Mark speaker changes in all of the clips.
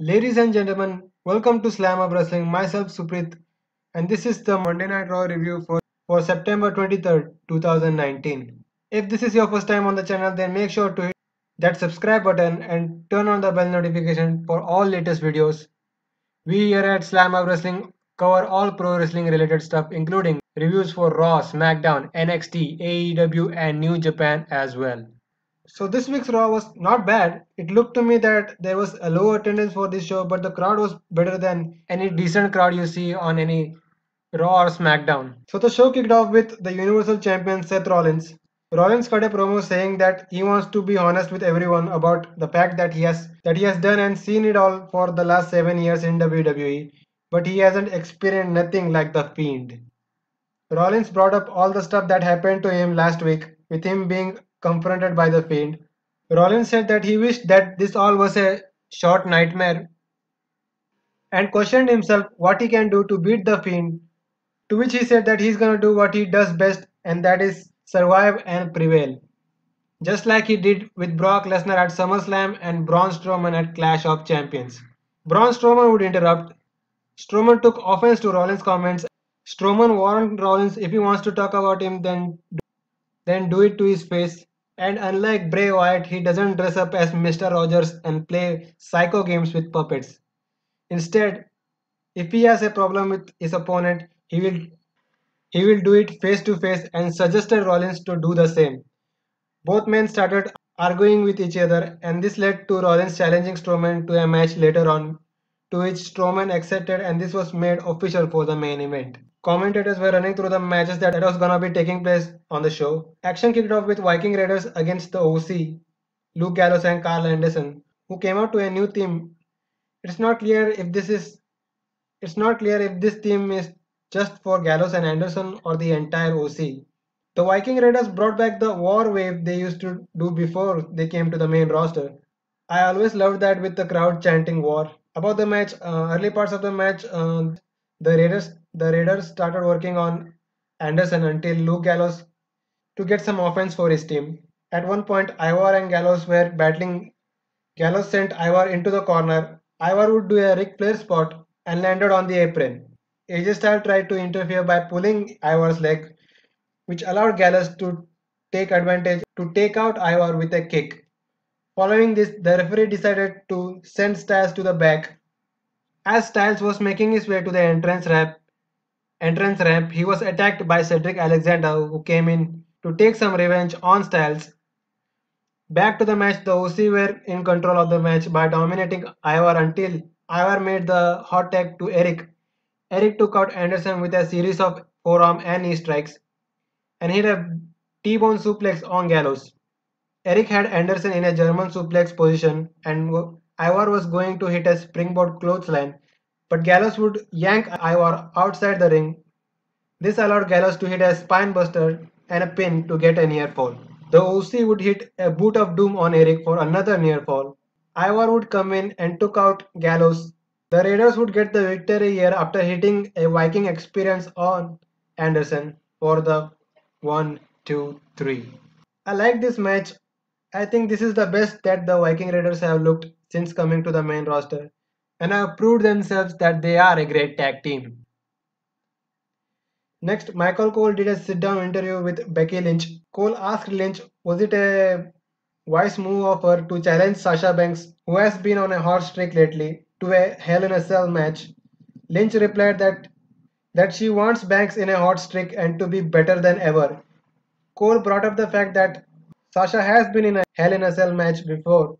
Speaker 1: Ladies and gentlemen, welcome to Slamhub Wrestling. Myself Suprit, and this is the Monday Night Raw review for, for September 23rd, 2019. If this is your first time on the channel, then make sure to hit that subscribe button and turn on the bell notification for all latest videos. We here at Slamhub Wrestling cover all pro wrestling related stuff, including reviews for Raw, SmackDown, NXT, AEW, and New Japan as well. So this week's Raw was not bad. It looked to me that there was a low attendance for this show, but the crowd was better than any decent crowd you see on any Raw or SmackDown. So the show kicked off with the Universal Champion Seth Rollins. Rollins cut a promo saying that he wants to be honest with everyone about the fact that he has that he has done and seen it all for the last seven years in WWE, but he hasn't experienced nothing like the Fiend. Rollins brought up all the stuff that happened to him last week, with him being confronted by the Fiend. Rollins said that he wished that this all was a short nightmare and questioned himself what he can do to beat the Fiend, to which he said that he's gonna do what he does best and that is survive and prevail. Just like he did with Brock Lesnar at SummerSlam and Braun Strowman at Clash of Champions. Braun Strowman would interrupt. Strowman took offense to Rollins' comments. Strowman warned Rollins if he wants to talk about him, then then do it to his face. And unlike Bray Wyatt, he doesn't dress up as Mr. Rogers and play psycho games with puppets. Instead, if he has a problem with his opponent, he will he will do it face to face and suggested Rollins to do the same. Both men started arguing with each other, and this led to Rollins challenging Strowman to a match later on, to which Strowman accepted, and this was made official for the main event. Commentators were running through the matches that was gonna be taking place on the show. Action kicked off with Viking Raiders against the OC, Luke Gallows and Karl Anderson, who came out to a new theme. It's not clear if this is it's not clear if this theme is just for Gallows and Anderson or the entire OC. The Viking Raiders brought back the war wave they used to do before they came to the main roster. I always loved that with the crowd chanting war. About the match, uh, early parts of the match, uh, the Raiders the Raiders started working on Anderson until Luke Gallows to get some offense for his team. At one point, Ivar and Gallows were battling. Gallows sent Ivar into the corner. Ivar would do a Ric Flair spot and landed on the apron. AJ tried to interfere by pulling Ivar's leg, which allowed Gallows to take advantage to take out Ivar with a kick. Following this, the referee decided to send Styles to the back. As Styles was making his way to the entrance ramp, entrance ramp, he was attacked by Cedric Alexander, who came in to take some revenge on Styles. Back to the match, the OC were in control of the match by dominating Ivar until Ivar made the hot tag to Erik. Erik took out Anderson with a series of forearm and knee strikes and hit a T-bone suplex on Gallows. Erik had Anderson in a German suplex position and Ivar was going to hit a springboard clothesline but Gallows would yank Ivar outside the ring. This allowed Gallows to hit a spinebuster and a pin to get a near fall. The OC would hit a boot of doom on Erik for another near fall. Ivar would come in and took out Gallows. The Raiders would get the victory here after hitting a Viking experience on Anderson for the 1 2 3. I like this match. I think this is the best that the Viking Raiders have looked since coming to the main roster and have proved themselves that they are a great tag team. Next, Michael Cole did a sit down interview with Becky Lynch. Cole asked Lynch, was it a wise move of her to challenge Sasha Banks, who has been on a hot streak lately, to a Hell in a Cell match? Lynch replied that that she wants Banks in a hot streak and to be better than ever. Cole brought up the fact that Sasha has been in a Hell in a Cell match before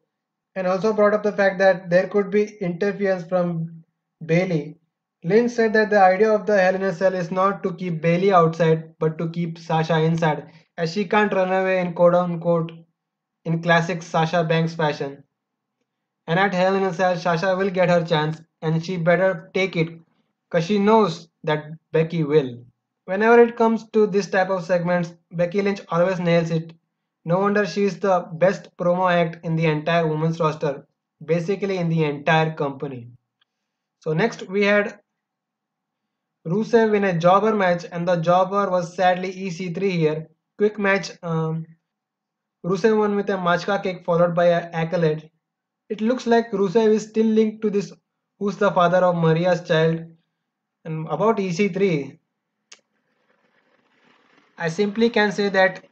Speaker 1: and also brought up the fact that there could be interference from Bayley. Lynch said that the idea of the Hell in a Cell is not to keep Bayley outside, but to keep Sasha inside, as she can't run away in quote unquote in classic Sasha Banks fashion. And at Hell in a Cell, Sasha will get her chance, and she better take it, cause she knows that Becky will. Whenever it comes to this type of segments, Becky Lynch always nails it no wonder she is the best promo act in the entire women's roster, basically in the entire company. So next we had Rusev in a jobber match and the jobber was sadly EC3 here. Quick match. Um, Rusev won with a Machka kick followed by a accolade. It looks like Rusev is still linked to this who's the father of Maria's child. And about EC3, I simply can say that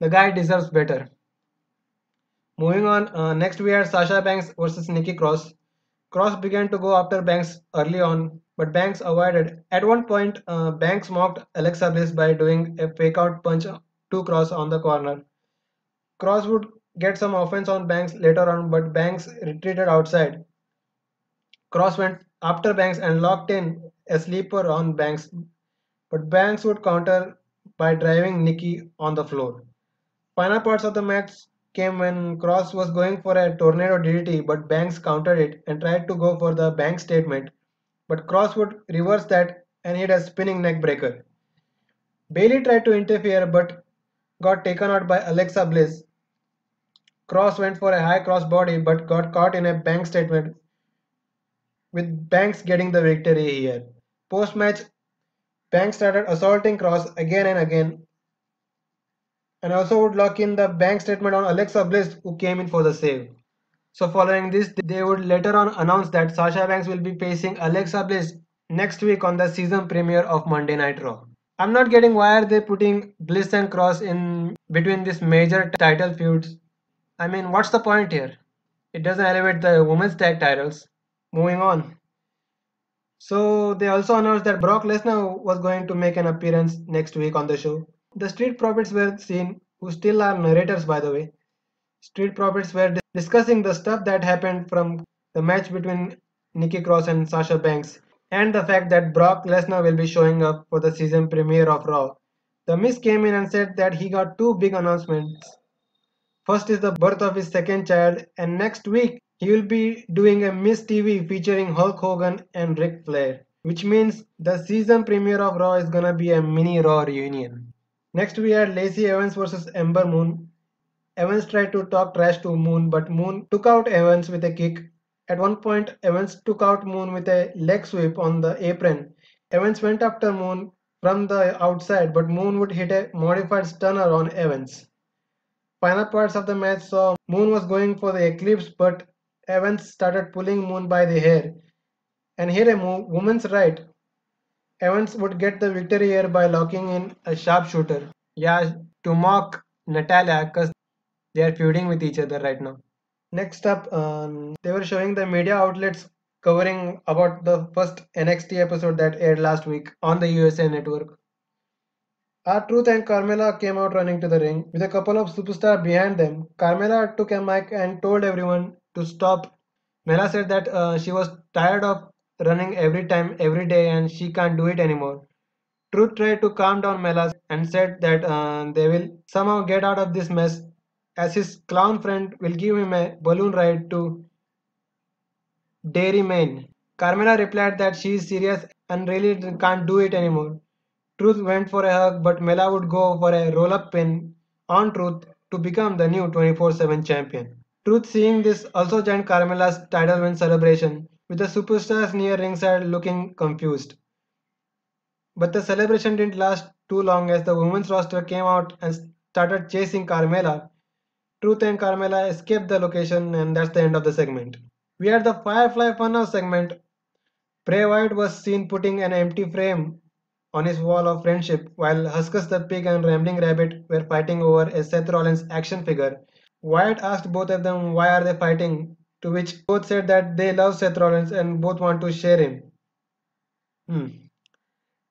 Speaker 1: the guy deserves better. Moving on, uh, next we had Sasha Banks versus Nikki Cross. Cross began to go after Banks early on, but Banks avoided. At one point, uh, Banks mocked Alexa Bliss by doing a fake out punch to Cross on the corner. Cross would get some offense on Banks later on, but Banks retreated outside. Cross went after Banks and locked in a sleeper on Banks, but Banks would counter by driving Nikki on the floor. Final parts of the match came when Cross was going for a tornado DDT, but Banks countered it and tried to go for the bank statement, but Cross would reverse that and hit a spinning neck breaker. Bayley tried to interfere but got taken out by Alexa Bliss. Cross went for a high cross body but got caught in a bank statement with Banks getting the victory here. Post match, Banks started assaulting Cross again and again and also would lock in the bank statement on Alexa Bliss who came in for the save. So following this, they would later on announce that Sasha Banks will be facing Alexa Bliss next week on the season premiere of Monday Night Raw. I'm not getting why are they putting Bliss and Cross in between these major title feuds. I mean, what's the point here? It doesn't elevate the women's tag titles. Moving on. So they also announced that Brock Lesnar was going to make an appearance next week on the show. The Street Profits were seen, who still are narrators by the way. Street Profits were discussing the stuff that happened from the match between Nikki Cross and Sasha Banks and the fact that Brock Lesnar will be showing up for the season premiere of Raw. The Miz came in and said that he got two big announcements. First is the birth of his second child, and next week he will be doing a Miz TV featuring Hulk Hogan and Ric Flair, which means the season premiere of Raw is gonna be a mini Raw reunion. Next we had Lacey Evans versus Ember Moon. Evans tried to talk trash to Moon, but Moon took out Evans with a kick. At one point, Evans took out Moon with a leg sweep on the apron. Evans went after Moon from the outside, but Moon would hit a modified stunner on Evans. Final parts of the match saw Moon was going for the eclipse, but Evans started pulling Moon by the hair and hit a woman's right. Evans would get the victory here by locking in a sharpshooter. Yeah, to mock Natalya because they are feuding with each other right now. Next up, um, they were showing the media outlets covering about the first NXT episode that aired last week on the USA Network. R-Truth and Carmella came out running to the ring with a couple of superstars behind them. Carmella took a mic and told everyone to stop. Mela said that uh, she was tired of running every time, every day, and she can't do it anymore. Truth tried to calm down Melas and said that uh, they will somehow get out of this mess as his clown friend will give him a balloon ride to Dairy Maine. Carmella replied that she is serious and really can't do it anymore. Truth went for a hug, but Mela would go for a roll up pin on Truth to become the new 24 7 champion. Truth, seeing this, also joined Carmella's title win celebration, with the superstars near ringside looking confused. But the celebration didn't last too long as the women's roster came out and started chasing Carmella. Truth and Carmella escaped the location, and that's the end of the segment. We had the Firefly Funhouse segment. Bray Wyatt was seen putting an empty frame on his wall of friendship while Huskus the Pig and Rambling Rabbit were fighting over a Seth Rollins action figure. Wyatt asked both of them why are they fighting, to which both said that they love Seth Rollins and both want to share him. Hmm.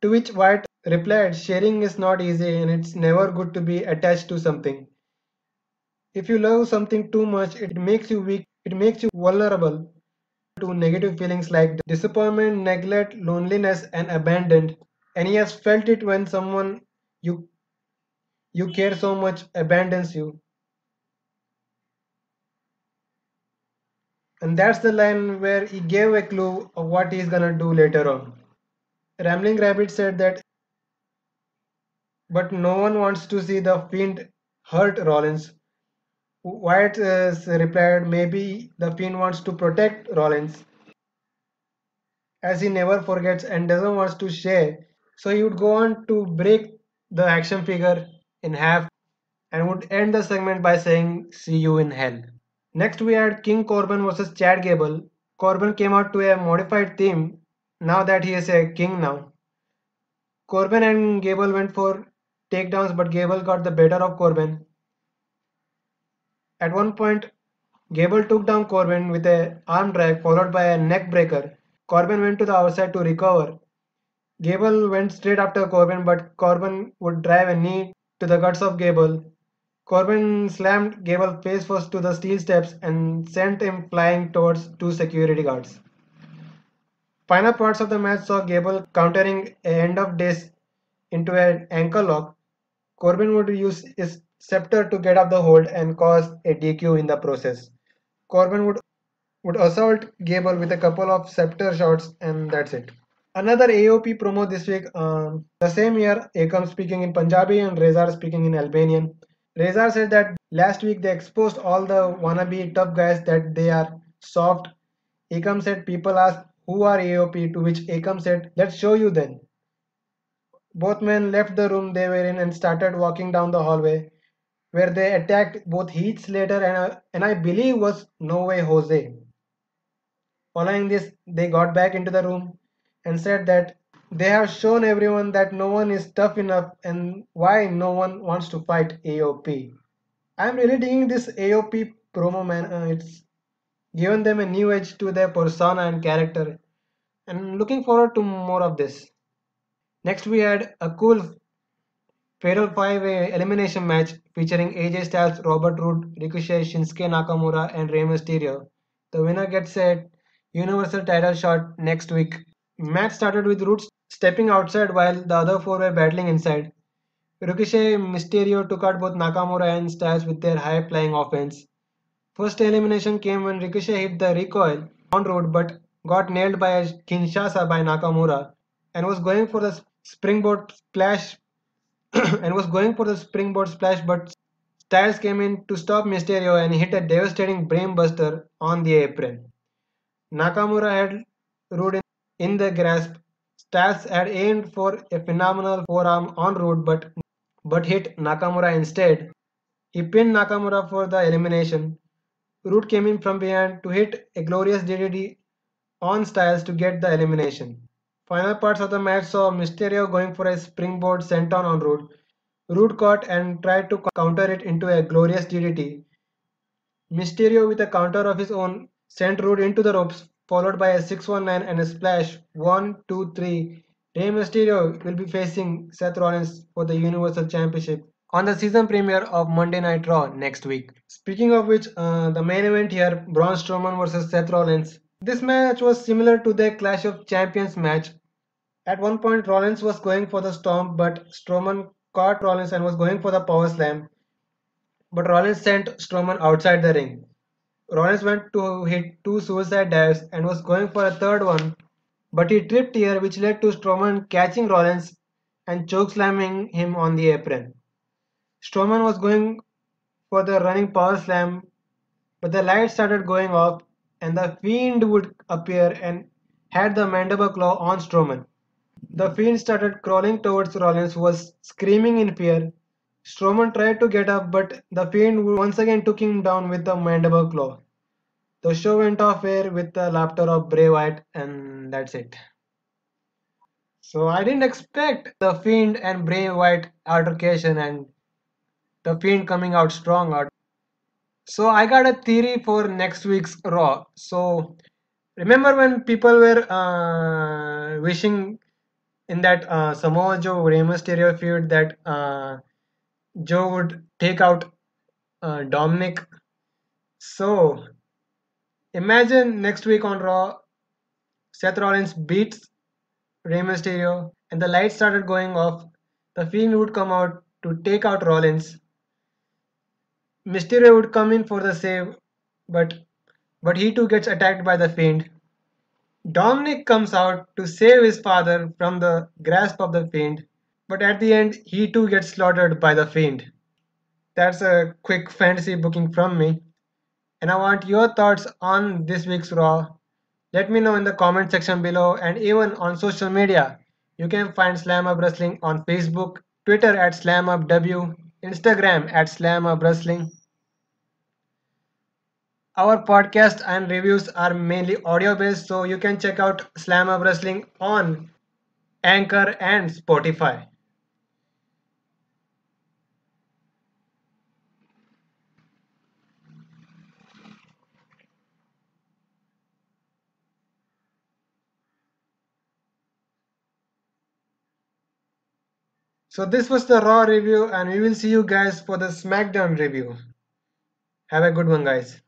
Speaker 1: To which Wyatt replied, sharing is not easy and it's never good to be attached to something. If you love something too much, it makes you weak, it makes you vulnerable to negative feelings like disappointment, neglect, loneliness, and abandoned. And he has felt it when someone you you care so much abandons you. And that's the line where he gave a clue of what he's gonna do later on. Rambling Rabbit said that, but no one wants to see the Fiend hurt Rollins. Wyatt uh, replied, maybe the Fiend wants to protect Rollins, as he never forgets and doesn't want to share. So he would go on to break the action figure in half and would end the segment by saying, See you in hell. Next we had King Corbin versus Chad Gable. Corbin came out to a modified theme now that he is a king now. Corbin and Gable went for takedowns but Gable got the better of Corbin. At one point Gable took down Corbin with a arm drag followed by a neck breaker. Corbin went to the outside to recover. Gable went straight after Corbin but Corbin would drive a knee to the guts of Gable. Corbin slammed Gable face first to the steel steps and sent him flying towards two security guards. Final parts of the match saw Gable countering end of days into an ankle lock. Corbin would use his scepter to get up the hold and cause a DQ in the process. Corbin would would assault Gable with a couple of scepter shots and that's it. Another AOP promo this week. Um, the same year, Akam speaking in Punjabi and Rezar speaking in Albanian. Rezar said that last week they exposed all the wannabe tough guys that they are soft. Akam said people asked who are AOP to which Akam said let's show you then. Both men left the room they were in and started walking down the hallway where they attacked both Heath Slater and, uh, and I believe was No Way Jose. Following this, they got back into the room and said that they have shown everyone that no one is tough enough and why no one wants to fight AOP. I'm really digging this AOP promo man. Uh, it's given them a new edge to their persona and character and looking forward to more of this. Next we had a cool Fatal 5-way elimination match featuring AJ Styles, Robert Roode, Ricochet, Shinsuke Nakamura and Rey Mysterio. The winner gets a Universal title shot next week Match started with Roode stepping outside while the other four were battling inside. Ricochet Mysterio took out both Nakamura and Styles with their high-flying offense. First elimination came when Ricochet hit the recoil on Roode but got nailed by a Kinshasa by Nakamura and was going for the springboard splash and was going for the springboard splash but Styles came in to stop Mysterio and hit a devastating brainbuster on the apron. Nakamura had Roode in the grasp, Styles had aimed for a phenomenal forearm on Roode but, but hit Nakamura instead. He pinned Nakamura for the elimination. Roode came in from behind to hit a glorious DDT on Styles to get the elimination. Final parts of the match saw Mysterio going for a springboard senton on Roode. Roode caught and tried to counter it into a glorious DDT. Mysterio with a counter of his own sent Roode into the ropes followed by a 619 and a splash 1 2 3 Rey Mysterio will be facing Seth Rollins for the Universal Championship on the season premiere of Monday Night Raw next week. Speaking of which, uh, the main event here, Braun Strowman versus Seth Rollins. This match was similar to the Clash of Champions match. At one point, Rollins was going for the stomp, but Strowman caught Rollins and was going for the power slam. But Rollins sent Strowman outside the ring. Rollins went to hit two suicide dives and was going for a third one, but he tripped here which led to Strowman catching Rollins and chokeslamming him on the apron. Strowman was going for the running power slam, but the lights started going off and the Fiend would appear and had the mandible claw on Strowman. The Fiend started crawling towards Rollins who was screaming in fear Strowman tried to get up, but the Fiend once again took him down with the mandible claw. The show went off air with the laughter of Bray Wyatt, and that's it. So I didn't expect the Fiend and Bray Wyatt altercation and the Fiend coming out strong. So I got a theory for next week's Raw. So remember when people were uh, wishing in that uh, Samoa Joe Rey Mysterio feud that uh, Joe would take out uh, Dominik. So imagine next week on Raw, Seth Rollins beats Rey Mysterio, and the lights started going off. The Fiend would come out to take out Rollins. Mysterio would come in for the save, but but he too gets attacked by the Fiend. Dominik comes out to save his father from the grasp of the Fiend. But at the end, he too gets slaughtered by the Fiend. That's a quick fantasy booking from me. And I want your thoughts on this week's Raw. Let me know in the comment section below and even on social media. You can find Slamhub Wrestling on Facebook, Twitter at SlamhubW, Instagram at Slamhub Wrestling. our podcast and reviews are mainly audio based, so you can check out Slamhub Wrestling on Anchor and Spotify. So this was the Raw review, and we will see you guys for the SmackDown review. Have a good one, guys.